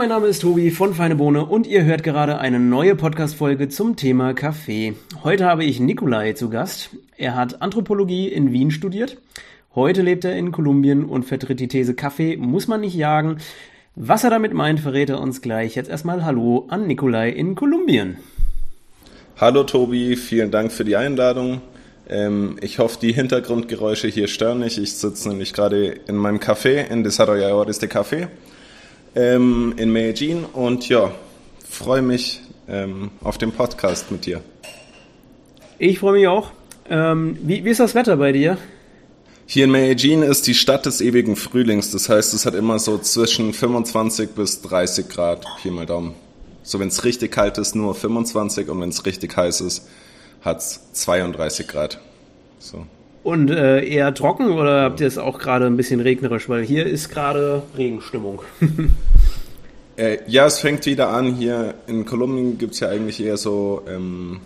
mein Name ist Tobi von Feine Bohne und ihr hört gerade eine neue Podcast-Folge zum Thema Kaffee. Heute habe ich Nikolai zu Gast. Er hat Anthropologie in Wien studiert. Heute lebt er in Kolumbien und vertritt die These Kaffee muss man nicht jagen. Was er damit meint, verrät er uns gleich. Jetzt erstmal Hallo an Nikolai in Kolumbien. Hallo Tobi, vielen Dank für die Einladung. Ähm, ich hoffe, die Hintergrundgeräusche hier stören nicht. Ich sitze nämlich gerade in meinem Café, in Desarrolladores de Café, ähm, in Medellin und ja, freue mich ähm, auf den Podcast mit dir. Ich freue mich auch. Ähm, wie, wie ist das Wetter bei dir? Hier in Medellin ist die Stadt des ewigen Frühlings. Das heißt, es hat immer so zwischen 25 bis 30 Grad, Pi mal Daumen. So, wenn es richtig kalt ist, nur 25 und wenn es richtig heiß ist, hat es 32 Grad. So. Und äh, eher trocken oder habt ihr es auch gerade ein bisschen regnerisch? Weil hier ist gerade Regenstimmung. äh, ja, es fängt wieder an. Hier in Kolumbien gibt es ja eigentlich eher so ähm,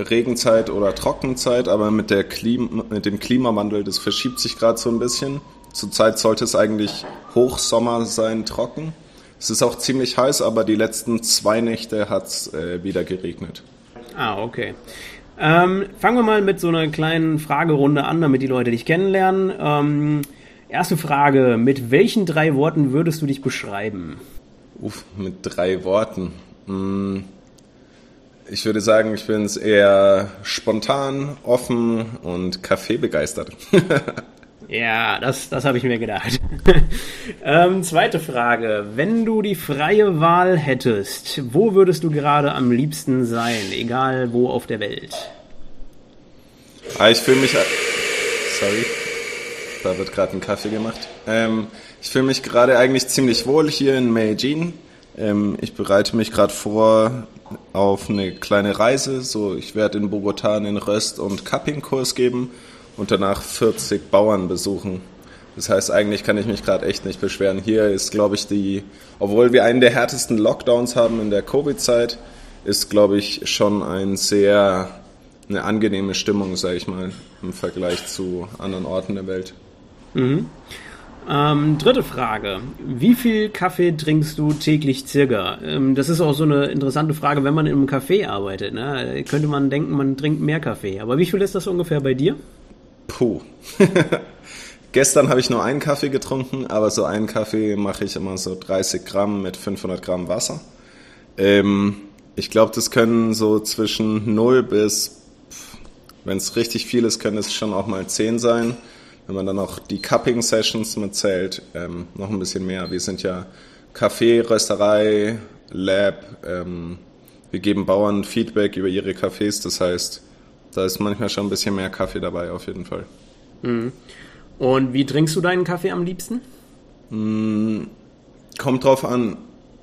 Regenzeit oder Trockenzeit, aber mit, der Klima, mit dem Klimawandel, das verschiebt sich gerade so ein bisschen. Zurzeit sollte es eigentlich Hochsommer sein, trocken. Es ist auch ziemlich heiß, aber die letzten zwei Nächte hat es äh, wieder geregnet. Ah, okay. Ähm, fangen wir mal mit so einer kleinen Fragerunde an, damit die Leute dich kennenlernen. Ähm, erste Frage: Mit welchen drei Worten würdest du dich beschreiben? Uff, mit drei Worten. Hm. Ich würde sagen, ich bin eher spontan, offen und Kaffee begeistert. Ja, das, das habe ich mir gedacht. ähm, zweite Frage. Wenn du die freie Wahl hättest, wo würdest du gerade am liebsten sein, egal wo auf der Welt? Ah, ich fühle mich. Sorry. Da wird gerade ein Kaffee gemacht. Ähm, ich fühle mich gerade eigentlich ziemlich wohl hier in Medellin. Ähm, ich bereite mich gerade vor auf eine kleine Reise. So, ich werde in Bogotá einen Röst- und Cupping-Kurs geben und danach 40 Bauern besuchen. Das heißt, eigentlich kann ich mich gerade echt nicht beschweren. Hier ist, glaube ich, die, obwohl wir einen der härtesten Lockdowns haben in der Covid-Zeit, ist, glaube ich, schon ein sehr, eine angenehme Stimmung, sage ich mal, im Vergleich zu anderen Orten der Welt. Mhm. Ähm, dritte Frage. Wie viel Kaffee trinkst du täglich circa? Ähm, das ist auch so eine interessante Frage, wenn man einem Café arbeitet. Ne? Könnte man denken, man trinkt mehr Kaffee. Aber wie viel ist das ungefähr bei dir? Puh. Gestern habe ich nur einen Kaffee getrunken, aber so einen Kaffee mache ich immer so 30 Gramm mit 500 Gramm Wasser. Ähm, ich glaube, das können so zwischen 0 bis, wenn es richtig viel ist, können es schon auch mal 10 sein. Wenn man dann auch die Cupping Sessions mitzählt, ähm, noch ein bisschen mehr. Wir sind ja Kaffee, Rösterei, Lab. Ähm, wir geben Bauern Feedback über ihre Cafés. Das heißt, da ist manchmal schon ein bisschen mehr Kaffee dabei, auf jeden Fall. Mhm. Und wie trinkst du deinen Kaffee am liebsten? Mhm. Kommt drauf an.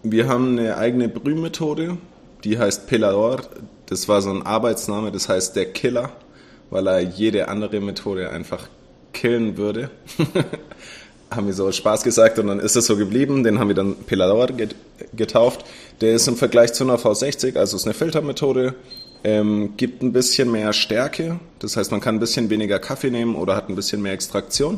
Wir haben eine eigene Brühmethode, die heißt Pelador. Das war so ein Arbeitsname, das heißt der Killer, weil er jede andere Methode einfach killen würde. haben wir so Spaß gesagt und dann ist es so geblieben. Den haben wir dann Pelador getauft. Der ist im Vergleich zu einer V60, also ist eine Filtermethode, ähm, gibt ein bisschen mehr Stärke. Das heißt, man kann ein bisschen weniger Kaffee nehmen oder hat ein bisschen mehr Extraktion.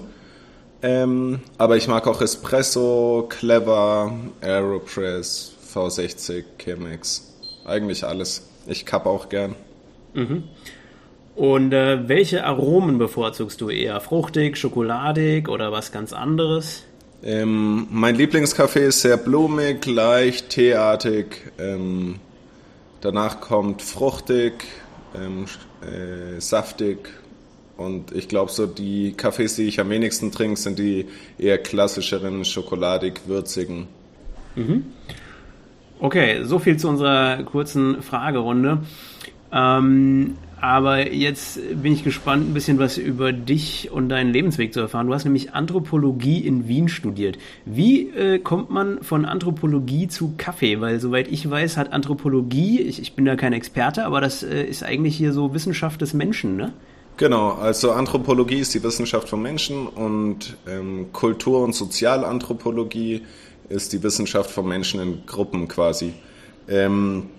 Ähm, aber ich mag auch Espresso, Clever, Aeropress, V60, Chemex. Eigentlich alles. Ich kappe auch gern. Mhm. Und äh, welche Aromen bevorzugst du eher? Fruchtig, schokoladig oder was ganz anderes? Ähm, mein Lieblingskaffee ist sehr blumig, leicht, teeartig. Ähm, Danach kommt fruchtig, ähm, äh, saftig und ich glaube, so die Kaffees, die ich am wenigsten trinke, sind die eher klassischeren, schokoladig, würzigen. Mhm. Okay, so viel zu unserer kurzen Fragerunde. Ähm, aber jetzt bin ich gespannt, ein bisschen was über dich und deinen Lebensweg zu erfahren. Du hast nämlich Anthropologie in Wien studiert. Wie äh, kommt man von Anthropologie zu Kaffee? Weil soweit ich weiß, hat Anthropologie, ich, ich bin da kein Experte, aber das äh, ist eigentlich hier so Wissenschaft des Menschen, ne? Genau, also Anthropologie ist die Wissenschaft vom Menschen und ähm, Kultur- und Sozialanthropologie ist die Wissenschaft vom Menschen in Gruppen quasi. Ähm,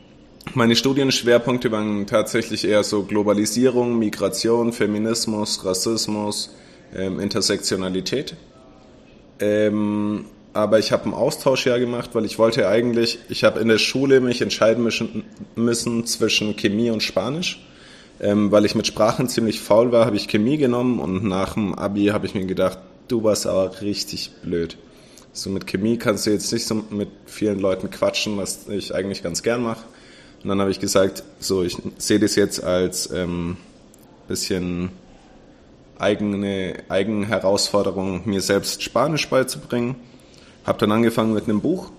meine Studienschwerpunkte waren tatsächlich eher so Globalisierung, Migration, Feminismus, Rassismus, ähm, Intersektionalität. Ähm, aber ich habe ein Austauschjahr gemacht, weil ich wollte eigentlich, ich habe in der Schule mich entscheiden müssen zwischen Chemie und Spanisch. Ähm, weil ich mit Sprachen ziemlich faul war, habe ich Chemie genommen und nach dem Abi habe ich mir gedacht, du warst aber richtig blöd. So mit Chemie kannst du jetzt nicht so mit vielen Leuten quatschen, was ich eigentlich ganz gern mache. Und dann habe ich gesagt, so ich sehe das jetzt als ähm, bisschen eigene Eigenherausforderung, mir selbst Spanisch beizubringen. Habe dann angefangen mit einem Buch,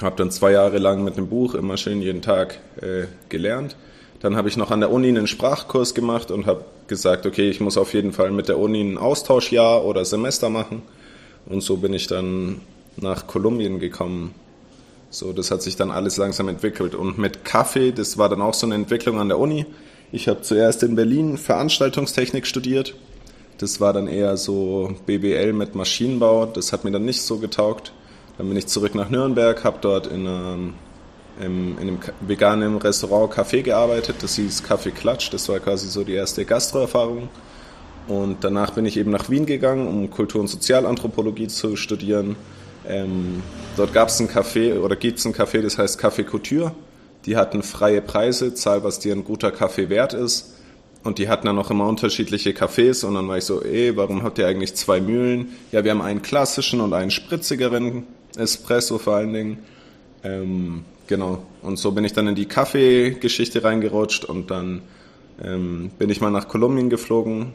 habe dann zwei Jahre lang mit einem Buch immer schön jeden Tag äh, gelernt. Dann habe ich noch an der Uni einen Sprachkurs gemacht und habe gesagt, okay, ich muss auf jeden Fall mit der Uni ein Austauschjahr oder Semester machen. Und so bin ich dann nach Kolumbien gekommen. So, das hat sich dann alles langsam entwickelt. Und mit Kaffee, das war dann auch so eine Entwicklung an der Uni. Ich habe zuerst in Berlin Veranstaltungstechnik studiert. Das war dann eher so BWL mit Maschinenbau. Das hat mir dann nicht so getaugt. Dann bin ich zurück nach Nürnberg, habe dort in einem, in einem veganen Restaurant Café gearbeitet. Das hieß Café Klatsch. Das war quasi so die erste Gastroerfahrung. Und danach bin ich eben nach Wien gegangen, um Kultur- und Sozialanthropologie zu studieren. Ähm, dort gab es ein Café oder gibt es ein Café, das heißt Café Couture. Die hatten freie Preise, zahl, was dir ein guter Kaffee wert ist. Und die hatten dann auch immer unterschiedliche Cafés. Und dann war ich so, ey, warum habt ihr eigentlich zwei Mühlen? Ja, wir haben einen klassischen und einen spritzigeren Espresso vor allen Dingen. Ähm, genau. Und so bin ich dann in die Kaffeegeschichte reingerutscht und dann ähm, bin ich mal nach Kolumbien geflogen,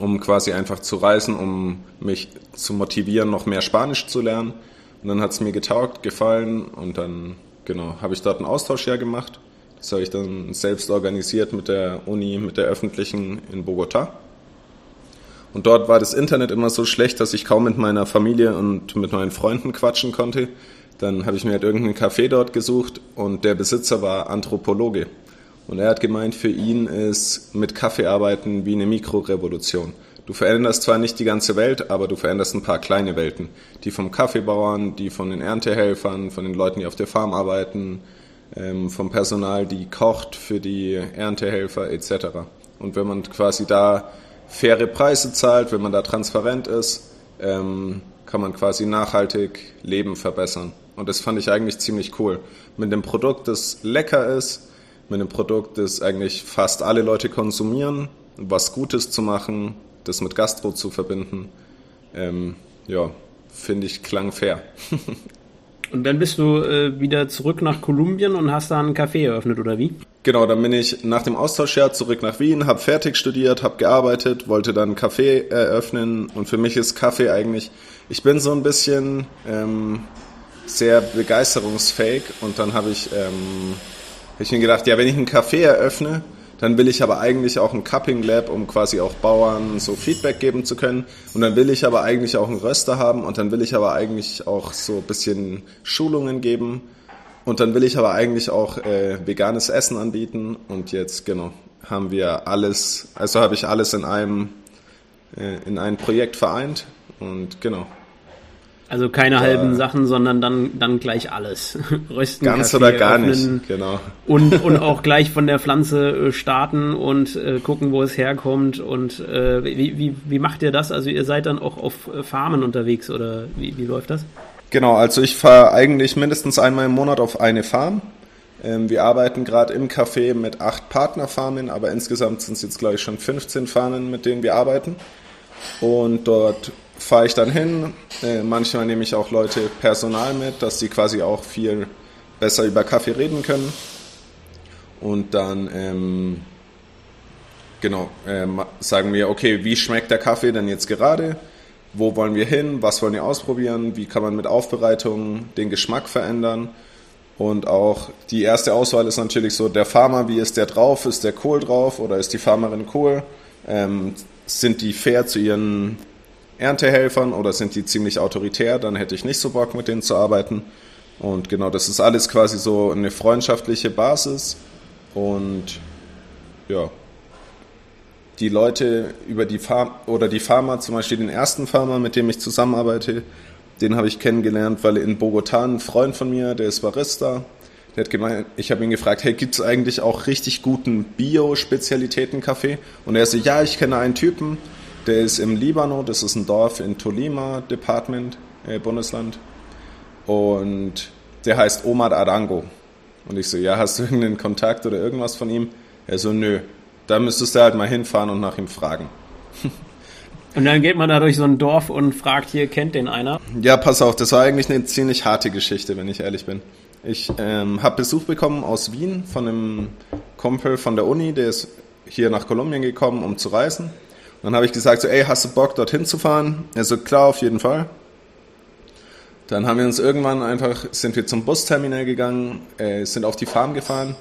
um quasi einfach zu reisen, um mich zu motivieren, noch mehr Spanisch zu lernen. Und dann hat es mir getaugt, gefallen und dann, genau, habe ich dort ein Austauschjahr gemacht. Das habe ich dann selbst organisiert mit der Uni, mit der öffentlichen in Bogota. Und dort war das Internet immer so schlecht, dass ich kaum mit meiner Familie und mit meinen Freunden quatschen konnte. Dann habe ich mir halt irgendeinen Café dort gesucht und der Besitzer war Anthropologe. Und er hat gemeint, für ihn ist mit Kaffee arbeiten wie eine Mikrorevolution. Du veränderst zwar nicht die ganze Welt, aber du veränderst ein paar kleine Welten. Die vom Kaffeebauern, die von den Erntehelfern, von den Leuten, die auf der Farm arbeiten, ähm, vom Personal, die kocht für die Erntehelfer etc. Und wenn man quasi da faire Preise zahlt, wenn man da transparent ist, ähm, kann man quasi nachhaltig Leben verbessern. Und das fand ich eigentlich ziemlich cool. Mit dem Produkt, das lecker ist, mit einem Produkt, das eigentlich fast alle Leute konsumieren, was Gutes zu machen, das mit Gastro zu verbinden, ähm, ja, finde ich klang fair. und dann bist du äh, wieder zurück nach Kolumbien und hast da einen Café eröffnet, oder wie? Genau, dann bin ich nach dem Austauschjahr zurück nach Wien, habe fertig studiert, habe gearbeitet, wollte dann einen Café eröffnen und für mich ist Kaffee eigentlich, ich bin so ein bisschen ähm, sehr begeisterungsfähig und dann habe ich ähm, habe ich mir gedacht, ja, wenn ich einen Café eröffne, dann will ich aber eigentlich auch ein Cupping Lab, um quasi auch Bauern so Feedback geben zu können. Und dann will ich aber eigentlich auch einen Röster haben und dann will ich aber eigentlich auch so ein bisschen Schulungen geben. Und dann will ich aber eigentlich auch äh, veganes Essen anbieten. Und jetzt, genau, haben wir alles, also habe ich alles in einem, äh, in ein Projekt vereint. Und genau, also keine halben Sachen, sondern dann, dann gleich alles. Rösten, Ganz Kaffee, oder gar nicht, genau. Und, und auch gleich von der Pflanze äh, starten und äh, gucken, wo es herkommt. Und äh, wie, wie, wie macht ihr das? Also ihr seid dann auch auf äh, Farmen unterwegs oder wie, wie läuft das? Genau, also ich fahre eigentlich mindestens einmal im Monat auf eine Farm. Ähm, wir arbeiten gerade im Café mit acht Partnerfarmen, aber insgesamt sind es jetzt, glaube ich, schon 15 Farmen, mit denen wir arbeiten. Und dort fahre ich dann hin. Äh, manchmal nehme ich auch Leute Personal mit, dass sie quasi auch viel besser über Kaffee reden können. Und dann, ähm, genau, äh, sagen wir, okay, wie schmeckt der Kaffee denn jetzt gerade? Wo wollen wir hin? Was wollen wir ausprobieren? Wie kann man mit Aufbereitung den Geschmack verändern? Und auch die erste Auswahl ist natürlich so, der Farmer, wie ist der drauf? Ist der cool drauf oder ist die Farmerin cool? Ähm, sind die fair zu ihren Erntehelfern oder sind die ziemlich autoritär, dann hätte ich nicht so Bock mit denen zu arbeiten. Und genau, das ist alles quasi so eine freundschaftliche Basis. Und ja, die Leute über die Farm oder die Farmer, zum Beispiel den ersten Farmer, mit dem ich zusammenarbeite, den habe ich kennengelernt, weil in Bogotá ein Freund von mir, der ist Barista, der hat gemeint, ich habe ihn gefragt, hey, gibt es eigentlich auch richtig guten Bio-Spezialitäten-Kaffee? Und er so, ja, ich kenne einen Typen, der ist im Libano, das ist ein Dorf in Tolima Department. äh, Bundesland. Und der heißt Omar Arango. Und ich so, ja, hast du irgendeinen Kontakt oder irgendwas von ihm? Er so, nö. Da müsstest du halt mal hinfahren und nach ihm fragen. Und dann geht man da durch so ein Dorf und fragt, hier kennt den einer? Ja, pass auf, das war eigentlich eine ziemlich harte Geschichte, wenn ich ehrlich bin. Ich ähm, habe Besuch bekommen aus Wien von einem Kumpel von der Uni, der ist hier nach Kolumbien gekommen, um zu reisen. Dann habe ich gesagt, so, ey, hast du Bock, dorthin zu fahren? Er so, klar, auf jeden Fall. Dann haben wir uns irgendwann einfach, sind wir zum Busterminal gegangen, äh, sind auf die Farm gefahren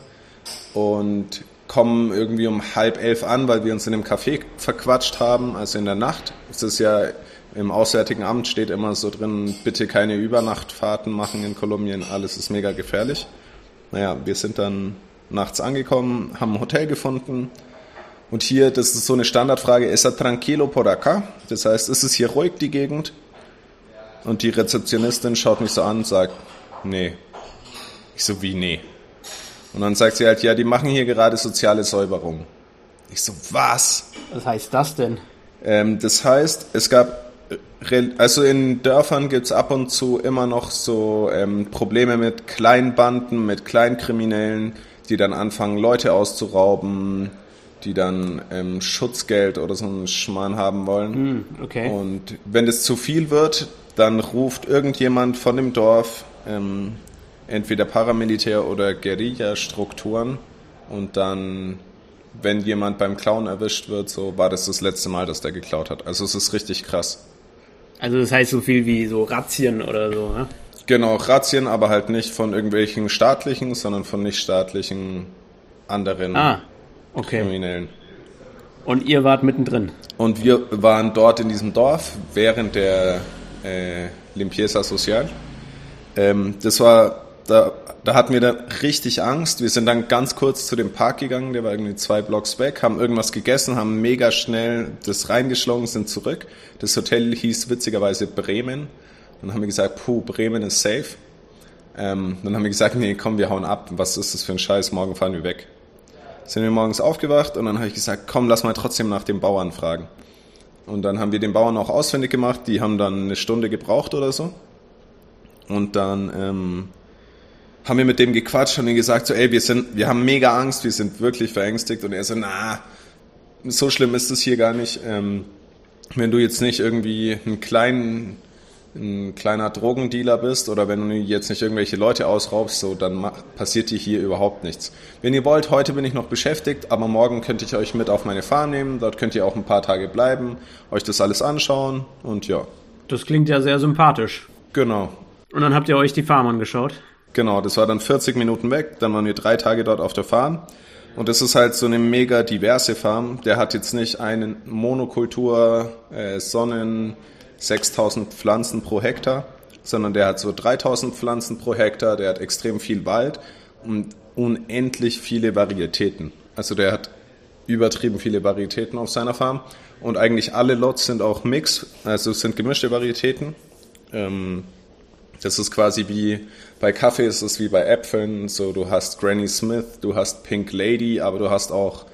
und kommen irgendwie um halb elf an, weil wir uns in dem Café verquatscht haben, also in der Nacht. Es ist ja im Auswärtigen Amt steht immer so drin, bitte keine Übernachtfahrten machen in Kolumbien, alles ist mega gefährlich. Naja, wir sind dann nachts angekommen, haben ein Hotel gefunden und hier, das ist so eine Standardfrage, ist er tranquilo por acá? Das heißt, ist es hier ruhig, die Gegend? Und die Rezeptionistin schaut mich so an und sagt, nee. Ich so, wie nee? Und dann sagt sie halt, ja, die machen hier gerade soziale Säuberung. Ich so, was? Was heißt das denn? Ähm, das heißt, es gab, äh, also in Dörfern gibt es ab und zu immer noch so ähm, Probleme mit Kleinbanden, mit Kleinkriminellen, die dann anfangen, Leute auszurauben, die dann ähm, Schutzgeld oder so einen Schmarrn haben wollen. Hm, okay. Und wenn es zu viel wird, dann ruft irgendjemand von dem Dorf ähm, entweder Paramilitär oder Guerilla-Strukturen und dann, wenn jemand beim Klauen erwischt wird, so war das das letzte Mal, dass der geklaut hat. Also es ist richtig krass. Also das heißt so viel wie so Razzien oder so, ne? Genau, Razzien, aber halt nicht von irgendwelchen staatlichen, sondern von nichtstaatlichen anderen ah, okay. Kriminellen. Und ihr wart mittendrin? Und wir waren dort in diesem Dorf während der äh, Limpieza Social. Ähm, das war, da, da hatten wir dann richtig Angst. Wir sind dann ganz kurz zu dem Park gegangen, der war irgendwie zwei Blocks weg, haben irgendwas gegessen, haben mega schnell das reingeschlagen, sind zurück. Das Hotel hieß witzigerweise Bremen. Dann haben wir gesagt, puh, Bremen ist safe. Ähm, dann haben wir gesagt, nee, komm, wir hauen ab. Was ist das für ein Scheiß? Morgen fahren wir weg. Sind wir morgens aufgewacht und dann habe ich gesagt, komm, lass mal trotzdem nach dem Bauern fragen. Und dann haben wir den Bauern auch ausfindig gemacht. Die haben dann eine Stunde gebraucht oder so. Und dann ähm, haben wir mit dem gequatscht und ihm gesagt, so, ey, wir sind, wir haben mega Angst, wir sind wirklich verängstigt. Und er so, na, so schlimm ist es hier gar nicht. Ähm, wenn du jetzt nicht irgendwie einen kleinen ein kleiner Drogendealer bist oder wenn du jetzt nicht irgendwelche Leute ausraubst, so, dann passiert dir hier überhaupt nichts. Wenn ihr wollt, heute bin ich noch beschäftigt, aber morgen könnte ich euch mit auf meine Farm nehmen. Dort könnt ihr auch ein paar Tage bleiben, euch das alles anschauen und ja. Das klingt ja sehr sympathisch. Genau. Und dann habt ihr euch die Farm angeschaut? Genau, das war dann 40 Minuten weg, dann waren wir drei Tage dort auf der Farm. Und das ist halt so eine mega diverse Farm. Der hat jetzt nicht eine Monokultur, äh, Sonnen, 6000 Pflanzen pro Hektar, sondern der hat so 3000 Pflanzen pro Hektar, der hat extrem viel Wald und unendlich viele Varietäten. Also der hat übertrieben viele Varietäten auf seiner Farm und eigentlich alle Lots sind auch Mix, also sind gemischte Varietäten. Ähm, das ist quasi wie bei Kaffee ist es wie bei Äpfeln, so du hast Granny Smith, du hast Pink Lady, aber du hast auch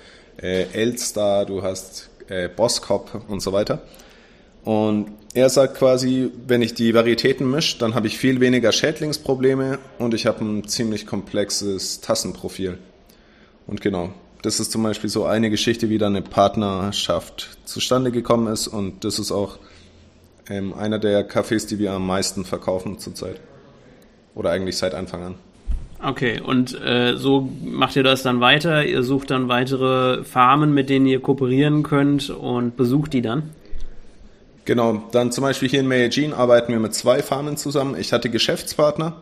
äh, Elster, du hast äh, Boskop und so weiter. Und er sagt quasi, wenn ich die Varietäten mische, dann habe ich viel weniger Schädlingsprobleme und ich habe ein ziemlich komplexes Tassenprofil. Und genau, das ist zum Beispiel so eine Geschichte, wie da eine Partnerschaft zustande gekommen ist und das ist auch ähm, einer der Cafés, die wir am meisten verkaufen zurzeit. Oder eigentlich seit Anfang an. Okay, und äh, so macht ihr das dann weiter? Ihr sucht dann weitere Farmen, mit denen ihr kooperieren könnt und besucht die dann? Genau, dann zum Beispiel hier in Medellin arbeiten wir mit zwei Farmen zusammen. Ich hatte Geschäftspartner,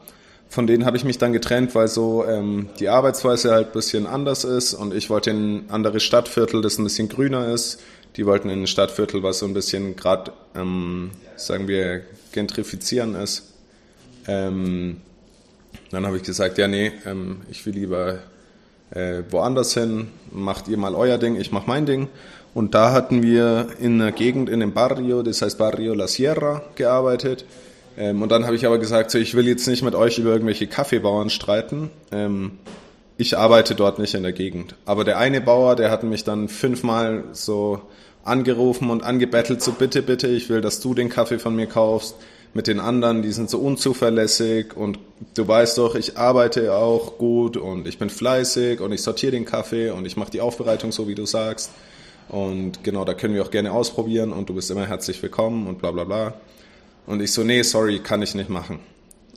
von denen habe ich mich dann getrennt, weil so ähm, die Arbeitsweise halt ein bisschen anders ist und ich wollte in ein anderes Stadtviertel, das ein bisschen grüner ist. Die wollten in ein Stadtviertel, was so ein bisschen gerade, ähm, sagen wir, gentrifizieren ist. Ähm, dann habe ich gesagt, ja nee, ähm, ich will lieber äh, woanders hin, macht ihr mal euer Ding, ich mach mein Ding. Und da hatten wir in einer Gegend, in einem Barrio, das heißt Barrio La Sierra, gearbeitet. Ähm, und dann habe ich aber gesagt, so, ich will jetzt nicht mit euch über irgendwelche Kaffeebauern streiten. Ähm, ich arbeite dort nicht in der Gegend. Aber der eine Bauer, der hat mich dann fünfmal so angerufen und angebettelt, so bitte, bitte, ich will, dass du den Kaffee von mir kaufst. mit den anderen, die sind so unzuverlässig und du weißt doch, ich arbeite auch gut und ich bin fleißig und ich sortiere den Kaffee und ich mache die Aufbereitung so, wie du sagst. Und genau, da können wir auch gerne ausprobieren und du bist immer herzlich willkommen und bla bla bla. Und ich so, nee, sorry, kann ich nicht machen.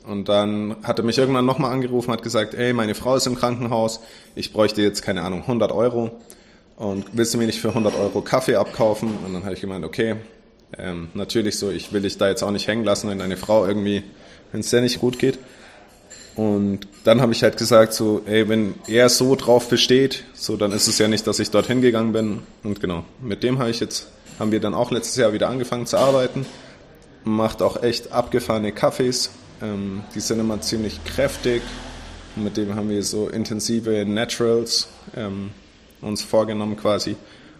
Und dann hat er mich irgendwann nochmal angerufen, hat gesagt, ey, meine Frau ist im Krankenhaus, ich bräuchte jetzt, keine Ahnung, 100 Euro und willst du mir nicht für 100 Euro Kaffee abkaufen? Und dann habe ich gemeint, okay, ähm, natürlich so, ich will dich da jetzt auch nicht hängen lassen, wenn deine Frau irgendwie, wenn es dir nicht gut geht. Und dann habe ich halt gesagt, so, ey, wenn er so drauf besteht, so, dann ist es ja nicht, dass ich dorthin gegangen bin. Und genau, mit dem habe ich jetzt, haben wir dann auch letztes Jahr wieder angefangen zu arbeiten. Macht auch echt abgefahrene Kaffees. Ähm, die sind immer ziemlich kräftig. Und mit dem haben wir so intensive Naturals ähm, uns vorgenommen quasi.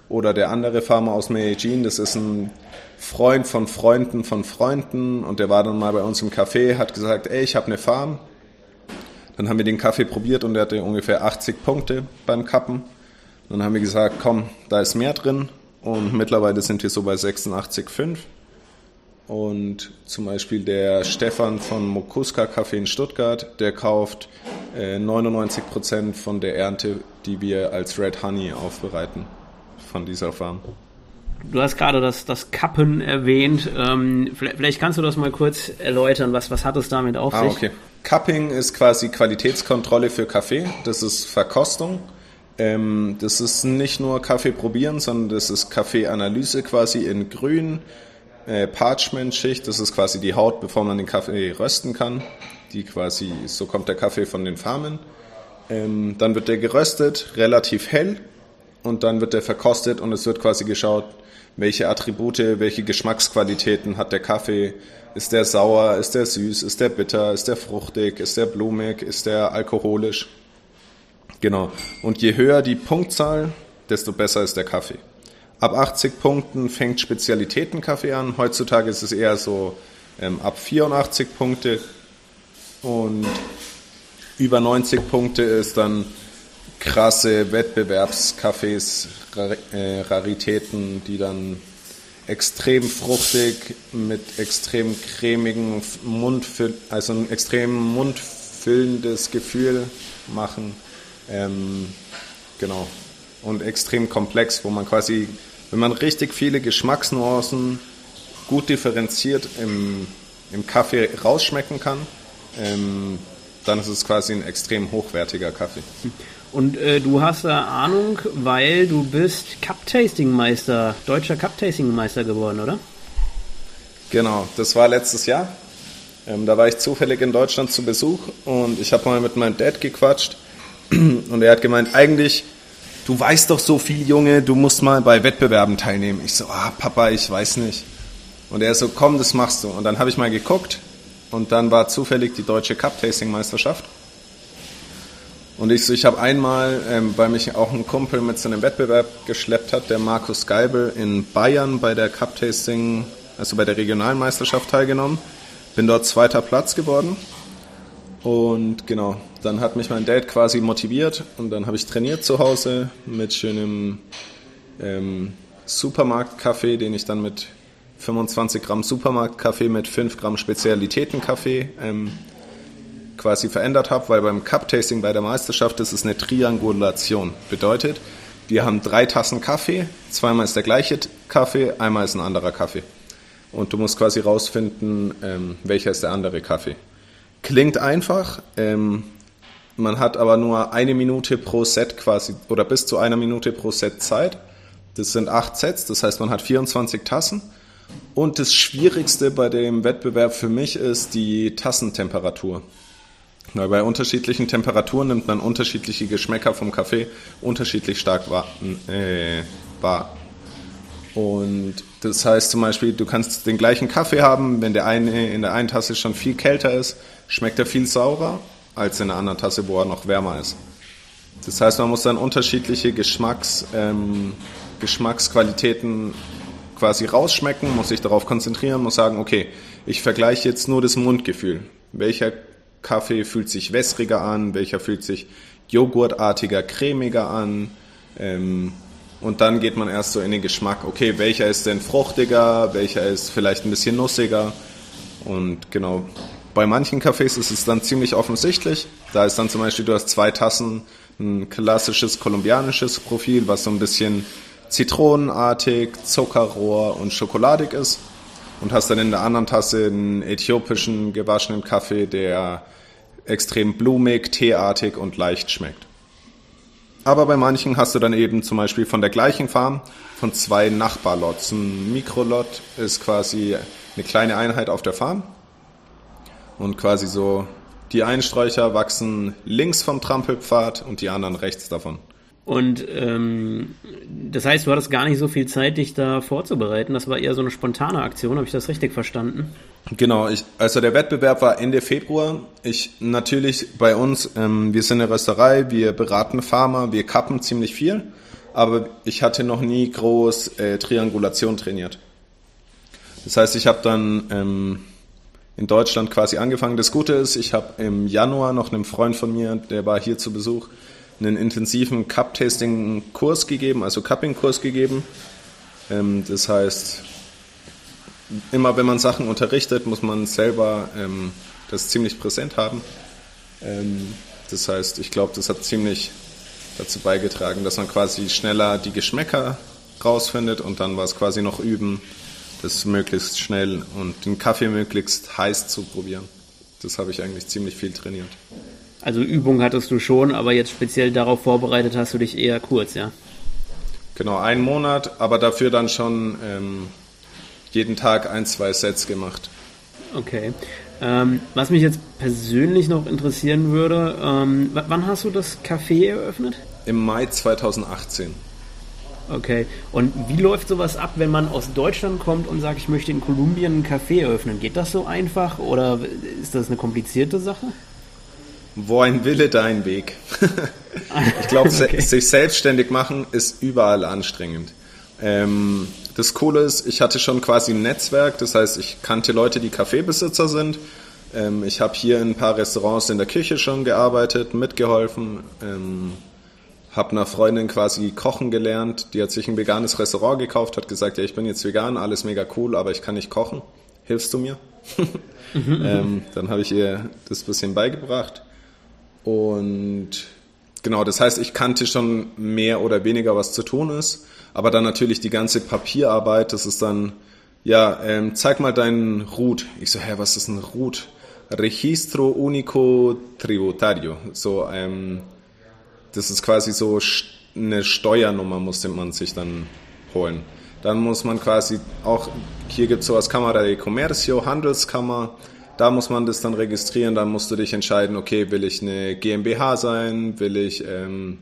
Oder der andere Farmer aus Medellin, das ist ein Freund von Freunden von Freunden und der war dann mal bei uns im Café, hat gesagt, ey, ich habe eine Farm. Dann haben wir den Kaffee probiert und der hatte ungefähr 80 Punkte beim Kappen. Dann haben wir gesagt, komm, da ist mehr drin und mittlerweile sind wir so bei 86,5. Und zum Beispiel der Stefan von Mokuska Kaffee in Stuttgart, der kauft äh, 99 Prozent von der Ernte, die wir als Red Honey aufbereiten von dieser Farm. Du hast gerade das, das Kappen erwähnt. Ähm, vielleicht, vielleicht, kannst du das mal kurz erläutern. Was, was hat es damit auf ah, sich? Okay. Cupping ist quasi Qualitätskontrolle für Kaffee. Das ist Verkostung. Ähm, das ist nicht nur Kaffee probieren, sondern das ist Kaffeeanalyse quasi in grün. Äh, Parchment-Schicht, das ist quasi die Haut, bevor man den Kaffee rösten kann. Die quasi, so kommt der Kaffee von den Farmen. Ähm, dann wird der geröstet, relativ hell. Und dann wird der verkostet und es wird quasi geschaut, welche Attribute, welche Geschmacksqualitäten hat der Kaffee. Ist der sauer, ist der süß, ist der bitter, ist der fruchtig, ist der blumig, ist der alkoholisch. Genau. Und je höher die Punktzahl, desto besser ist der Kaffee. Ab 80 Punkten fängt Spezialitätenkaffee an. Heutzutage ist es eher so ähm, ab 84 Punkte. Und über 90 Punkte ist dann krasse Wettbewerbskaffees, äh, Raritäten, die dann extrem fruchtig mit extrem cremigen Mund, also ein extrem mundfüllendes Gefühl machen. Ähm, genau. Und extrem komplex, wo man quasi, wenn man richtig viele Geschmacksnuancen gut differenziert im, im Kaffee rausschmecken kann, ähm, dann ist es quasi ein extrem hochwertiger Kaffee. Und äh, du hast da Ahnung, weil du bist Cup-Tasting-Meister, deutscher Cup-Tasting-Meister geworden, oder? Genau, das war letztes Jahr. Ähm, da war ich zufällig in Deutschland zu Besuch und ich habe mal mit meinem Dad gequatscht und er hat gemeint, eigentlich, du weißt doch so viel, Junge, du musst mal bei Wettbewerben teilnehmen. Ich so, ah, Papa, ich weiß nicht. Und er so, komm, das machst du. Und dann habe ich mal geguckt und dann war zufällig die deutsche Cup-Tasting-Meisterschaft. Und ich, ich habe einmal, ähm, weil mich auch ein Kumpel mit zu einem Wettbewerb geschleppt hat, der Markus Geibel in Bayern bei der Cup Tasting, also bei der Regionalmeisterschaft teilgenommen. Bin dort zweiter Platz geworden. Und genau, dann hat mich mein Dad quasi motiviert und dann habe ich trainiert zu Hause mit schönem ähm, Supermarktkaffee, den ich dann mit 25 Gramm Supermarktkaffee mit 5 Gramm Spezialitätenkaffee ähm, quasi verändert habe, weil beim Cup-Tasting bei der Meisterschaft ist es eine Triangulation. Bedeutet, wir haben drei Tassen Kaffee, zweimal ist der gleiche Kaffee, einmal ist ein anderer Kaffee. Und du musst quasi rausfinden, ähm, welcher ist der andere Kaffee. Klingt einfach, ähm, man hat aber nur eine Minute pro Set quasi, oder bis zu einer Minute pro Set Zeit. Das sind acht Sets, das heißt, man hat 24 Tassen. Und das Schwierigste bei dem Wettbewerb für mich ist die Tassentemperatur. Weil bei unterschiedlichen Temperaturen nimmt man unterschiedliche Geschmäcker vom Kaffee unterschiedlich stark wahr. Äh, wahr. Und das heißt zum Beispiel, du kannst den gleichen Kaffee haben, wenn der eine in der einen Tasse schon viel kälter ist, schmeckt er viel saurer als in der anderen Tasse, wo er noch wärmer ist. Das heißt, man muss dann unterschiedliche Geschmacks, ähm, Geschmacksqualitäten quasi rausschmecken, muss sich darauf konzentrieren, muss sagen, okay, ich vergleiche jetzt nur das Mundgefühl. Welcher Kaffee fühlt sich wässriger an, welcher fühlt sich joghurtartiger, cremiger an. Ähm, und dann geht man erst so in den Geschmack, okay, welcher ist denn fruchtiger, welcher ist vielleicht ein bisschen nussiger. Und genau, bei manchen Cafés ist es dann ziemlich offensichtlich. Da ist dann zum Beispiel, du hast zwei Tassen, ein klassisches kolumbianisches Profil, was so ein bisschen zitronenartig, zuckerrohr und schokoladig ist. Und hast dann in der anderen Tasse einen äthiopischen gewaschenen Kaffee, der extrem blumig, teeartig und leicht schmeckt. Aber bei manchen hast du dann eben zum Beispiel von der gleichen Farm von zwei Nachbarlots. Ein Mikrolot ist quasi eine kleine Einheit auf der Farm. Und quasi so, die Einsträucher wachsen links vom Trampelpfad und die anderen rechts davon. Und ähm, das heißt, du hattest gar nicht so viel Zeit, dich da vorzubereiten. Das war eher so eine spontane Aktion. Habe ich das richtig verstanden? Genau. Ich, also der Wettbewerb war Ende Februar. Ich natürlich bei uns, ähm, wir sind eine Rösterei, wir beraten Farmer, wir kappen ziemlich viel. Aber ich hatte noch nie groß äh, Triangulation trainiert. Das heißt, ich habe dann ähm, in Deutschland quasi angefangen. Das Gute ist, ich habe im Januar noch einem Freund von mir, der war hier zu Besuch, einen intensiven Cup-Tasting-Kurs gegeben, also Cupping-Kurs gegeben. Ähm, das heißt, immer wenn man Sachen unterrichtet, muss man selber ähm, das ziemlich präsent haben. Ähm, das heißt, ich glaube, das hat ziemlich dazu beigetragen, dass man quasi schneller die Geschmäcker rausfindet und dann war es quasi noch üben, das möglichst schnell und den Kaffee möglichst heiß zu probieren. Das habe ich eigentlich ziemlich viel trainiert. Also Übung hattest du schon, aber jetzt speziell darauf vorbereitet hast du dich eher kurz, ja? Genau, einen Monat, aber dafür dann schon ähm, jeden Tag ein, zwei Sets gemacht. Okay. Ähm, was mich jetzt persönlich noch interessieren würde, ähm, wann hast du das Café eröffnet? Im Mai 2018. Okay. Und wie läuft sowas ab, wenn man aus Deutschland kommt und sagt, ich möchte in Kolumbien ein Café eröffnen? Geht das so einfach oder ist das eine komplizierte Sache? Wo ein Wille, da ein Weg. ich glaube, okay. sich selbstständig machen ist überall anstrengend. Ähm, das Coole ist, ich hatte schon quasi ein Netzwerk, das heißt, ich kannte Leute, die Kaffeebesitzer sind. Ähm, ich habe hier in ein paar Restaurants in der Küche schon gearbeitet, mitgeholfen. Ähm, habe einer Freundin quasi kochen gelernt, die hat sich ein veganes Restaurant gekauft, hat gesagt, ja, ich bin jetzt vegan, alles mega cool, aber ich kann nicht kochen. Hilfst du mir? mhm, ähm, dann habe ich ihr das bisschen beigebracht. Und genau, das heißt, ich kannte schon mehr oder weniger, was zu tun ist. Aber dann natürlich die ganze Papierarbeit, das ist dann, ja, ähm, zeig mal deinen Root. Ich so, hä, was ist ein Root? Registro Unico Tributario. So, ähm, das ist quasi so eine Steuernummer, musste man sich dann holen. Dann muss man quasi auch, hier gibt es sowas Cámara de Comercio, Handelskammer, da muss man das dann registrieren, dann musst du dich entscheiden, okay, will ich eine GmbH sein, will ich ähm,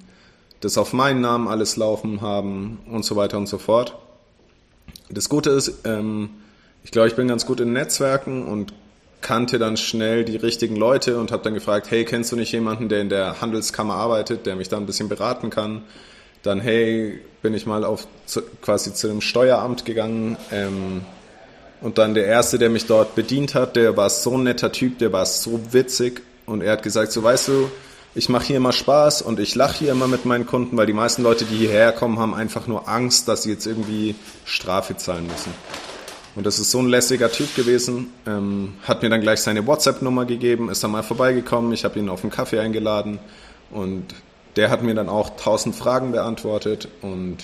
das auf meinen Namen alles laufen haben und so weiter und so fort. Das Gute ist, ähm, ich glaube, ich bin ganz gut in Netzwerken und kannte dann schnell die richtigen Leute und habe dann gefragt, hey, kennst du nicht jemanden, der in der Handelskammer arbeitet, der mich da ein bisschen beraten kann? Dann, hey, bin ich mal auf zu, quasi zu dem Steueramt gegangen, ähm, und dann der Erste, der mich dort bedient hat, der war so ein netter Typ, der war so witzig. Und er hat gesagt, so weißt du, ich mache hier immer Spaß und ich lache hier immer mit meinen Kunden, weil die meisten Leute, die hierher kommen, haben einfach nur Angst, dass sie jetzt irgendwie Strafe zahlen müssen. Und das ist so ein lässiger Typ gewesen, ähm, hat mir dann gleich seine WhatsApp-Nummer gegeben, ist dann mal vorbeigekommen, ich habe ihn auf einen Kaffee eingeladen und der hat mir dann auch tausend Fragen beantwortet und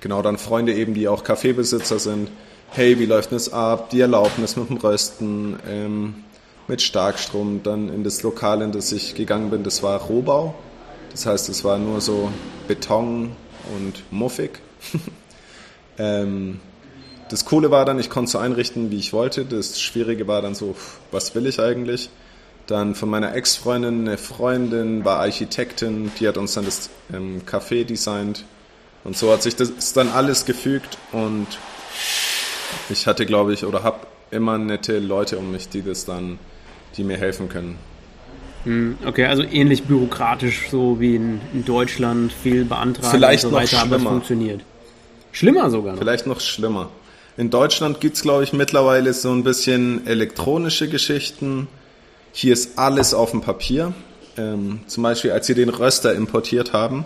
genau dann Freunde eben, die auch Kaffeebesitzer sind, hey, wie läuft das ab, die Erlaubnis mit dem Rösten, ähm, mit Starkstrom, dann in das Lokal, in das ich gegangen bin, das war Rohbau. Das heißt, es war nur so Beton und muffig. ähm, das Coole war dann, ich konnte so einrichten, wie ich wollte. Das Schwierige war dann so, was will ich eigentlich? Dann von meiner Ex-Freundin, eine Freundin war Architektin, die hat uns dann das ähm, Café designt. Und so hat sich das dann alles gefügt und ich hatte, glaube ich, oder habe immer nette Leute um mich, die das dann, die mir helfen können. Hm, okay, also ähnlich bürokratisch, so wie in, in Deutschland, viel beantragen Vielleicht und so weiter, noch schlimmer. aber es funktioniert. Schlimmer sogar noch. Vielleicht noch schlimmer. In Deutschland gibt es, glaube ich, mittlerweile so ein bisschen elektronische Geschichten. Hier ist alles auf dem Papier. Ähm, zum Beispiel, als wir den Röster importiert haben,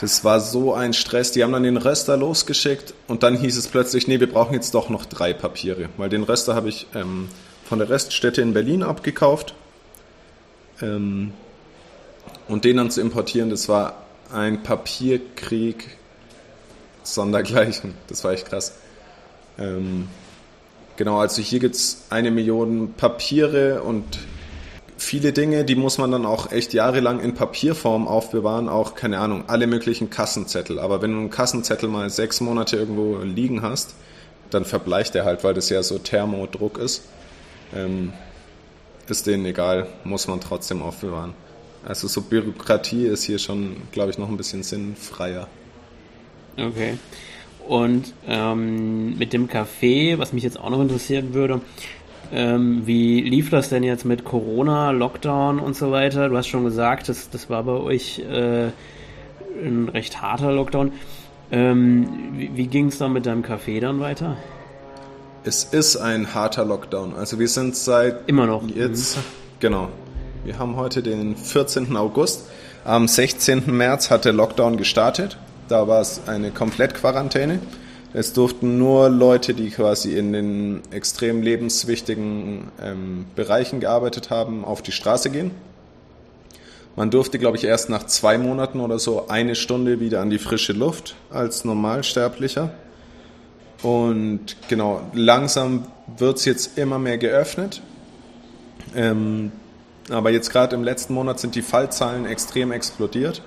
das war so ein Stress. Die haben dann den Röster losgeschickt und dann hieß es plötzlich, nee, wir brauchen jetzt doch noch drei Papiere, weil den Röster habe ich ähm, von der Reststätte in Berlin abgekauft. Ähm, und den dann zu importieren, das war ein Papierkrieg sondergleichen. Das war echt krass. Ähm, genau, also hier gibt es eine Million Papiere und viele Dinge, die muss man dann auch echt jahrelang in Papierform aufbewahren. Auch, keine Ahnung, alle möglichen Kassenzettel. Aber wenn du einen Kassenzettel mal sechs Monate irgendwo liegen hast, dann verbleicht er halt, weil das ja so Thermodruck ist. Ähm, ist denen egal, muss man trotzdem aufbewahren. Also so Bürokratie ist hier schon, glaube ich, noch ein bisschen sinnfreier. Okay. Und ähm, mit dem Café, was mich jetzt auch noch interessieren würde, ähm, wie lief das denn jetzt mit Corona, Lockdown und so weiter? Du hast schon gesagt, das, das war bei euch äh, ein recht harter Lockdown. Ähm, wie wie ging es dann mit deinem Café dann weiter? Es ist ein harter Lockdown. Also wir sind seit Immer noch. jetzt, genau. Wir haben heute den 14. August. Am 16. März hat der Lockdown gestartet. Da war es eine Komplettquarantäne. Es durften nur Leute, die quasi in den extrem lebenswichtigen ähm, Bereichen gearbeitet haben, auf die Straße gehen. Man durfte, glaube ich, erst nach zwei Monaten oder so eine Stunde wieder an die frische Luft als Normalsterblicher. Und genau, langsam wird es jetzt immer mehr geöffnet. Ähm, aber jetzt gerade im letzten Monat sind die Fallzahlen extrem explodiert.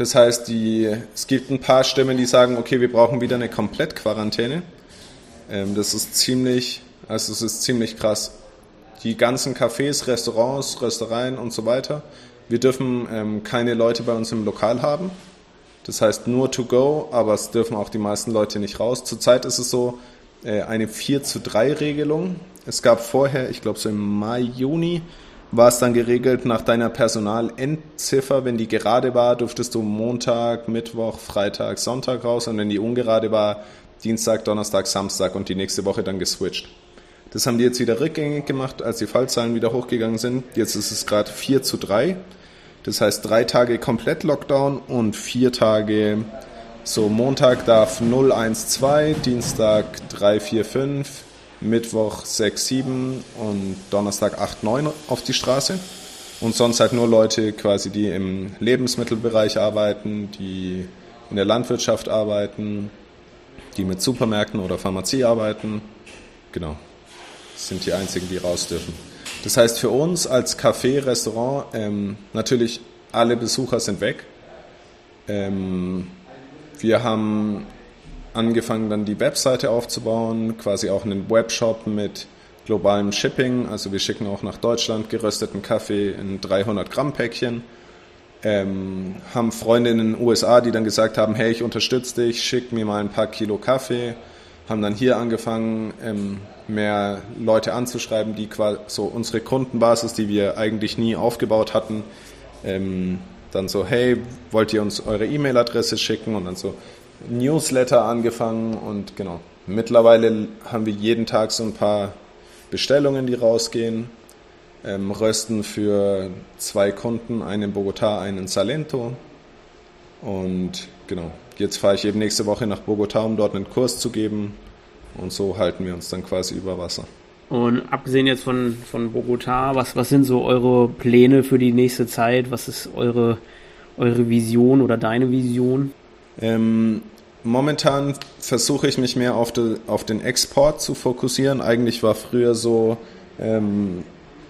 Das heißt, die, es gibt ein paar Stimmen, die sagen, okay, wir brauchen wieder eine Komplettquarantäne. Ähm, das ist ziemlich, also es ist ziemlich krass. Die ganzen Cafés, Restaurants, Röstereien und so weiter. Wir dürfen ähm, keine Leute bei uns im Lokal haben. Das heißt nur to go, aber es dürfen auch die meisten Leute nicht raus. Zurzeit ist es so äh, eine 4 zu 3 Regelung. Es gab vorher, ich glaube so im Mai, Juni, war es dann geregelt nach deiner Personalendziffer. Wenn die gerade war, durftest du Montag, Mittwoch, Freitag, Sonntag raus und wenn die ungerade war, Dienstag, Donnerstag, Samstag und die nächste Woche dann geswitcht. Das haben die jetzt wieder rückgängig gemacht, als die Fallzahlen wieder hochgegangen sind. Jetzt ist es gerade 4 zu 3. Das heißt drei Tage komplett Lockdown und vier Tage, so Montag darf 0, 1, 2, Dienstag 3, 4, 5, Mittwoch 6, 7 und Donnerstag 8, 9 auf die Straße. Und sonst halt nur Leute quasi, die im Lebensmittelbereich arbeiten, die in der Landwirtschaft arbeiten, die mit Supermärkten oder Pharmazie arbeiten. Genau. Das sind die einzigen, die raus dürfen. Das heißt für uns als Café, Restaurant, ähm, natürlich alle Besucher sind weg. Ähm, wir haben angefangen dann die Webseite aufzubauen, quasi auch einen Webshop mit globalem Shipping. Also wir schicken auch nach Deutschland gerösteten Kaffee in 300 Gramm Päckchen. Ähm, haben Freunde in den USA, die dann gesagt haben, hey, ich unterstütze dich, schick mir mal ein paar Kilo Kaffee. Haben dann hier angefangen, ähm, mehr Leute anzuschreiben, die quasi so unsere Kundenbasis, die wir eigentlich nie aufgebaut hatten, ähm, dann so, hey, wollt ihr uns eure E-Mail-Adresse schicken und dann so Newsletter angefangen und genau. Mittlerweile haben wir jeden Tag so ein paar Bestellungen, die rausgehen. Ähm, rösten für zwei Kunden, einen in Bogotá, einen in Salento. Und genau, jetzt fahre ich eben nächste Woche nach Bogotá, um dort einen Kurs zu geben. Und so halten wir uns dann quasi über Wasser. Und abgesehen jetzt von, von Bogotá, was, was sind so eure Pläne für die nächste Zeit? Was ist eure, eure Vision oder deine Vision? Ähm, momentan versuche ich mich mehr auf, de, auf den Export zu fokussieren. Eigentlich war früher so, ähm,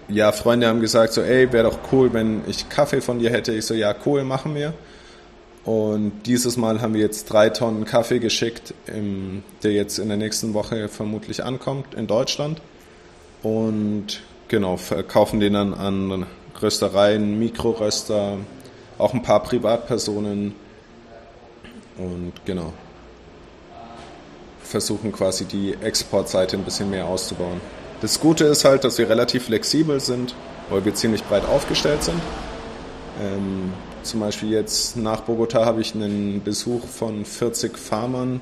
ja, Freunde haben gesagt so, ey, wäre doch cool, wenn ich Kaffee von dir hätte. Ich so, ja, cool, machen wir. Und dieses Mal haben wir jetzt drei Tonnen Kaffee geschickt, der jetzt in der nächsten Woche vermutlich ankommt in Deutschland. Und genau, verkaufen den dann an Röstereien, Mikroröster, auch ein paar Privatpersonen. Und genau, versuchen quasi die Exportseite ein bisschen mehr auszubauen. Das Gute ist halt, dass wir relativ flexibel sind, weil wir ziemlich breit aufgestellt sind. Ähm, zum Beispiel jetzt nach Bogota habe ich einen Besuch von 40 Farmern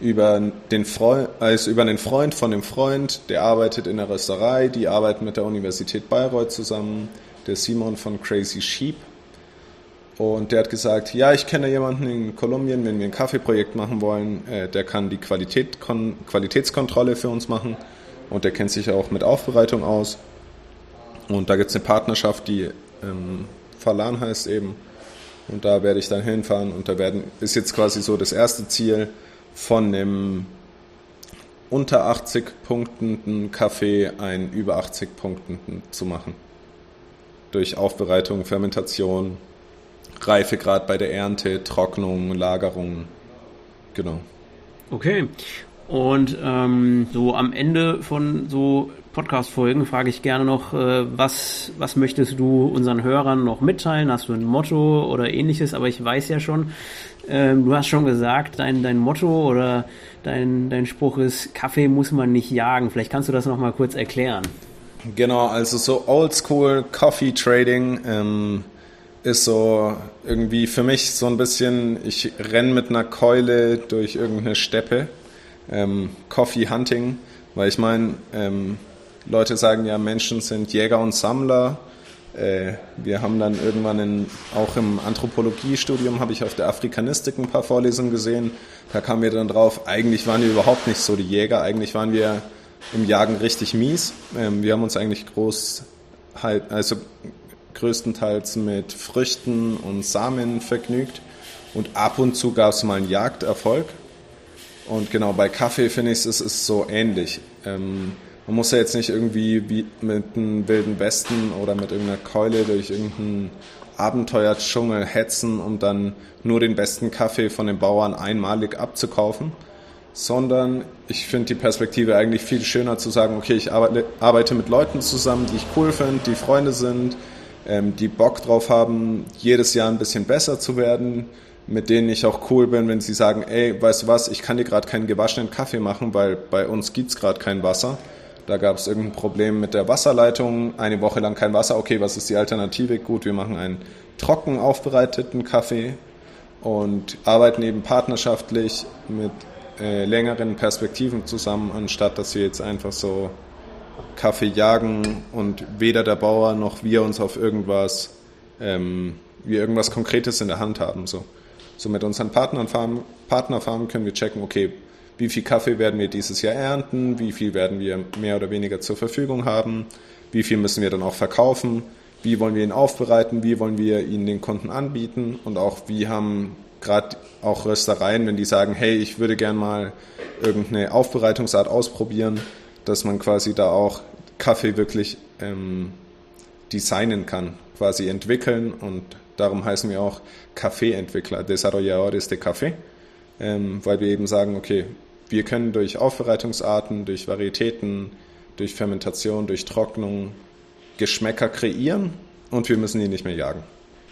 über den, Freund, also über einen Freund von dem Freund, der arbeitet in der Rösterei, die arbeiten mit der Universität Bayreuth zusammen, der Simon von Crazy Sheep. Und der hat gesagt, ja, ich kenne jemanden in Kolumbien, wenn wir ein Kaffeeprojekt machen wollen, äh, der kann die Qualität, Qualitätskontrolle für uns machen. und der kennt sich auch mit Aufbereitung aus. Und da gibt es eine Partnerschaft, die ähm, Falan heißt eben. Und da werde ich dann hinfahren und da werden, ist jetzt quasi so das erste Ziel von einem unter 80 Punkten Kaffee einen über 80 Punkten zu machen. Durch Aufbereitung, Fermentation, Reifegrad bei der Ernte, Trocknung, Lagerung. Genau. Okay. Und ähm, so am Ende von so Podcast-Folgen frage ich gerne noch, äh, was, was möchtest du unseren Hörern noch mitteilen? Hast du ein Motto oder ähnliches? Aber ich weiß ja schon, ähm, du hast schon gesagt, dein, dein Motto oder dein, dein Spruch ist, Kaffee muss man nicht jagen. Vielleicht kannst du das noch mal kurz erklären. Genau, also so Oldschool Coffee Trading ähm, ist so irgendwie für mich so ein bisschen, ich renne mit einer Keule durch irgendeine Steppe. Ähm, Coffee Hunting, weil ich meine, ähm, Leute sagen ja, Menschen sind Jäger und Sammler. Äh, wir haben dann irgendwann in, auch im Anthropologiestudium habe ich auf der Afrikanistik ein paar Vorlesungen gesehen. Da kamen wir dann drauf, eigentlich waren wir überhaupt nicht so die Jäger, eigentlich waren wir im Jagen richtig mies. Ähm, wir haben uns eigentlich groß halt, also größtenteils mit Früchten und Samen vergnügt und ab und zu gab es mal einen Jagderfolg. Und genau bei Kaffee finde ich es ist so ähnlich. Ähm, man muss ja jetzt nicht irgendwie wie mit einem wilden Westen oder mit irgendeiner Keule durch irgendeinen Abenteuerdschungel hetzen, um dann nur den besten Kaffee von den Bauern einmalig abzukaufen, sondern ich finde die Perspektive eigentlich viel schöner zu sagen, okay, ich arbeite mit Leuten zusammen, die ich cool finde, die Freunde sind, ähm, die Bock drauf haben, jedes Jahr ein bisschen besser zu werden, mit denen ich auch cool bin, wenn sie sagen, ey, weißt du was, ich kann dir gerade keinen gewaschenen Kaffee machen, weil bei uns gibt's gerade kein Wasser da gab es irgendein Problem mit der Wasserleitung, eine Woche lang kein Wasser. Okay, was ist die Alternative? Gut, wir machen einen trocken aufbereiteten Kaffee und arbeiten eben partnerschaftlich mit äh, längeren Perspektiven zusammen, anstatt dass wir jetzt einfach so Kaffee jagen und weder der Bauer noch wir uns auf irgendwas, ähm, wir irgendwas Konkretes in der Hand haben. So, so mit unseren Partnerfarmen, Partnerfarmen können wir checken, okay, wie viel Kaffee werden wir dieses Jahr ernten, wie viel werden wir mehr oder weniger zur Verfügung haben, wie viel müssen wir dann auch verkaufen, wie wollen wir ihn aufbereiten, wie wollen wir ihn den Kunden anbieten und auch wie haben gerade auch Röstereien, wenn die sagen, hey, ich würde gern mal irgendeine Aufbereitungsart ausprobieren, dass man quasi da auch Kaffee wirklich ähm, designen kann, quasi entwickeln und darum heißen wir auch Kaffeeentwickler, Desarrolladores de Café, ähm, weil wir eben sagen, okay, wir können durch Aufbereitungsarten, durch Varietäten, durch Fermentation, durch Trocknung Geschmäcker kreieren und wir müssen die nicht mehr jagen.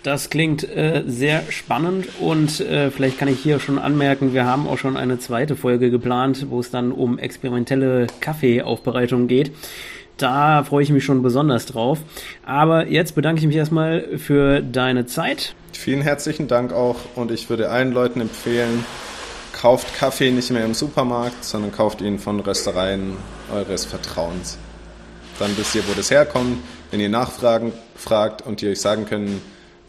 Das klingt äh, sehr spannend und äh, vielleicht kann ich hier schon anmerken, wir haben auch schon eine zweite Folge geplant, wo es dann um experimentelle Kaffeeaufbereitung geht. Da freue ich mich schon besonders drauf. Aber jetzt bedanke ich mich erstmal für deine Zeit. Vielen herzlichen Dank auch und ich würde allen Leuten empfehlen, kauft Kaffee nicht mehr im Supermarkt, sondern kauft ihn von Röstereien eures Vertrauens. Dann wisst ihr, wo das herkommt. Wenn ihr nachfragen fragt und ihr euch sagen könnt,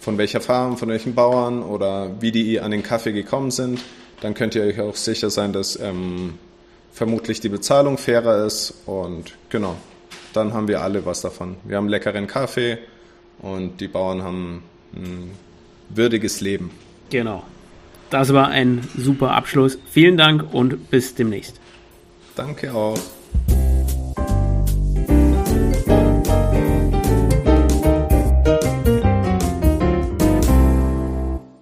von welcher Farm, von welchen Bauern oder wie die an den Kaffee gekommen sind, dann könnt ihr euch auch sicher sein, dass ähm, vermutlich die Bezahlung fairer ist und genau, dann haben wir alle was davon. Wir haben leckeren Kaffee und die Bauern haben ein würdiges Leben. Genau. Das war ein super Abschluss. Vielen Dank und bis demnächst. Danke auch.